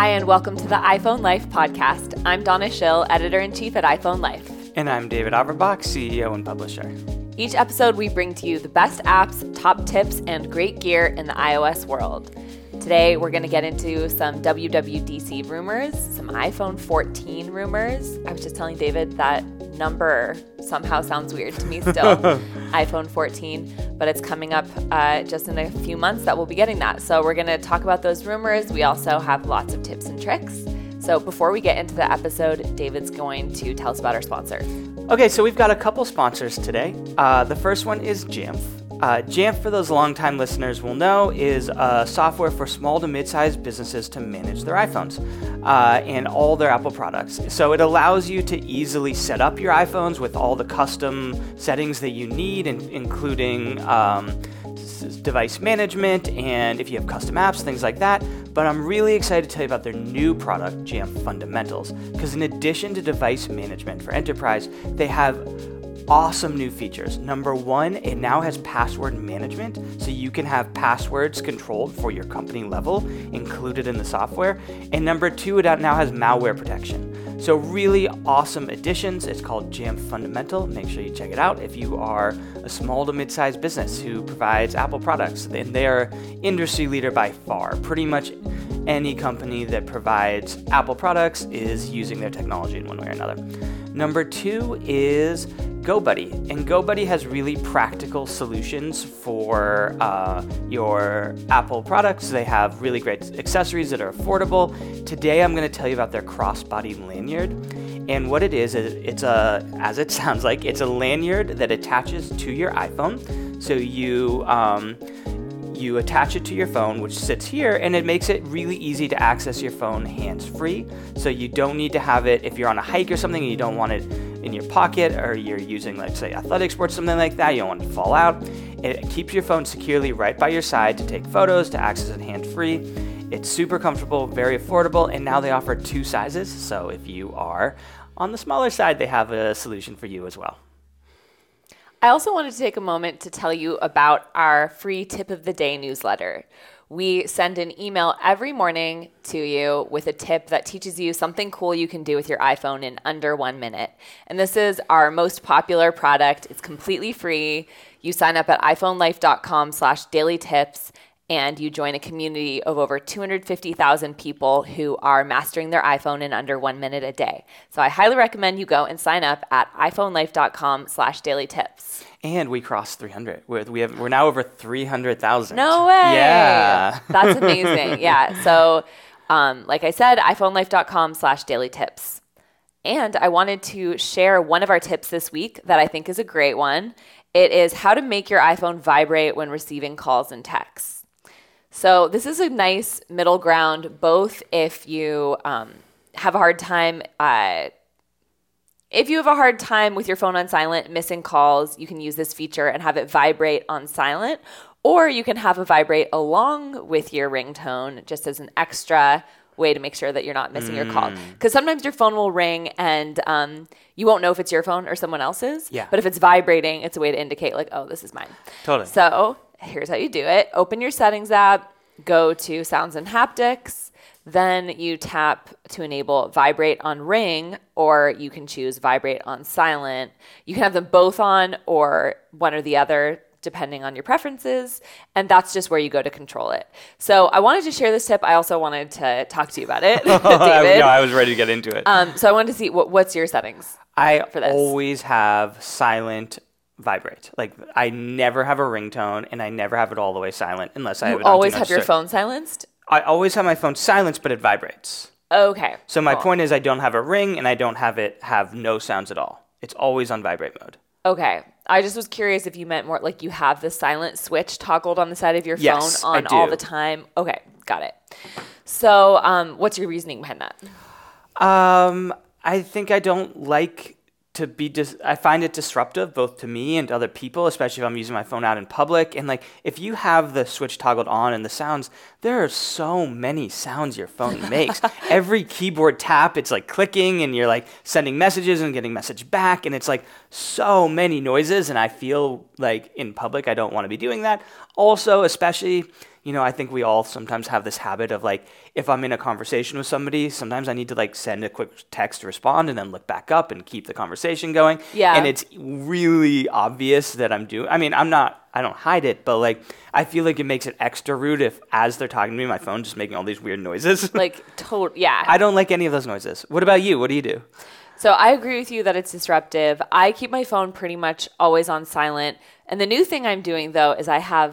Hi, and welcome to the iPhone Life podcast. I'm Donna Schill, editor in chief at iPhone Life. And I'm David Averbach, CEO and publisher. Each episode, we bring to you the best apps, top tips, and great gear in the iOS world. Today, we're going to get into some WWDC rumors, some iPhone 14 rumors. I was just telling David that number somehow sounds weird to me still, iPhone 14, but it's coming up uh, just in a few months that we'll be getting that. So, we're going to talk about those rumors. We also have lots of tips and tricks. So, before we get into the episode, David's going to tell us about our sponsor. Okay, so we've got a couple sponsors today. Uh, the first one is Jamf. Uh, Jamf, for those longtime listeners will know, is a software for small to mid-sized businesses to manage their iPhones uh, and all their Apple products. So it allows you to easily set up your iPhones with all the custom settings that you need, in- including um, device management and if you have custom apps, things like that. But I'm really excited to tell you about their new product, Jamf Fundamentals, because in addition to device management for enterprise, they have awesome new features. Number one, it now has password management, so you can have passwords controlled for your company level included in the software. And number two, it now has malware protection. So, really awesome additions. It's called Jamf Fundamental. Make sure you check it out if you are a small to mid sized business who provides Apple products. And they are industry leader by far. Pretty much any company that provides Apple products is using their technology in one way or another. Number two is GoBuddy. And GoBuddy has really practical solutions for uh, your Apple products. They have really great accessories that are affordable. Today I'm going to tell you about their crossbody lanyard. And what it is, it's a, as it sounds like, it's a lanyard that attaches to your iPhone. So you, um, you attach it to your phone, which sits here, and it makes it really easy to access your phone hands free. So you don't need to have it if you're on a hike or something and you don't want it in your pocket or you're using, like, say, athletic sports, something like that, you don't want to fall out. It keeps your phone securely right by your side to take photos, to access it hands free. It's super comfortable, very affordable, and now they offer two sizes. So if you are on the smaller side, they have a solution for you as well. I also wanted to take a moment to tell you about our free tip of the day newsletter. We send an email every morning to you with a tip that teaches you something cool you can do with your iPhone in under one minute. And this is our most popular product. It's completely free. You sign up at iPhoneLife.com slash daily tips and you join a community of over 250,000 people who are mastering their iPhone in under one minute a day. So I highly recommend you go and sign up at iPhoneLife.com slash daily tips. And we crossed 300. We're, we have, we're now over 300,000. No way. Yeah. That's amazing. yeah. So, um, like I said, iPhoneLife.com slash daily tips. And I wanted to share one of our tips this week that I think is a great one. It is how to make your iPhone vibrate when receiving calls and texts. So, this is a nice middle ground, both if you um, have a hard time. Uh, if you have a hard time with your phone on silent, missing calls, you can use this feature and have it vibrate on silent, or you can have it vibrate along with your ringtone just as an extra way to make sure that you're not missing mm. your call. Because sometimes your phone will ring and um, you won't know if it's your phone or someone else's. Yeah. But if it's vibrating, it's a way to indicate, like, oh, this is mine. Totally. So here's how you do it open your settings app, go to sounds and haptics. Then you tap to enable vibrate on ring, or you can choose vibrate on silent. You can have them both on or one or the other, depending on your preferences. And that's just where you go to control it. So I wanted to share this tip. I also wanted to talk to you about it, David. yeah, I was ready to get into it. Um, so I wanted to see what, what's your settings. I always have silent vibrate. Like I never have a ringtone, and I never have it all the way silent unless I have always have your phone silenced. I always have my phone silenced, but it vibrates. Okay. So my cool. point is, I don't have a ring, and I don't have it have no sounds at all. It's always on vibrate mode. Okay. I just was curious if you meant more like you have the silent switch toggled on the side of your yes, phone on all the time. Okay, got it. So, um, what's your reasoning behind that? Um, I think I don't like to be dis- I find it disruptive both to me and to other people, especially if I'm using my phone out in public. And like if you have the switch toggled on and the sounds, there are so many sounds your phone makes. Every keyboard tap, it's like clicking and you're like sending messages and getting message back and it's like so many noises and I feel like in public I don't want to be doing that. Also, especially you know, I think we all sometimes have this habit of like, if I'm in a conversation with somebody, sometimes I need to like send a quick text to respond and then look back up and keep the conversation going. Yeah. And it's really obvious that I'm doing, I mean, I'm not, I don't hide it, but like, I feel like it makes it extra rude if as they're talking to me, my phone just making all these weird noises. Like, total, yeah. I don't like any of those noises. What about you? What do you do? So I agree with you that it's disruptive. I keep my phone pretty much always on silent. And the new thing I'm doing though is I have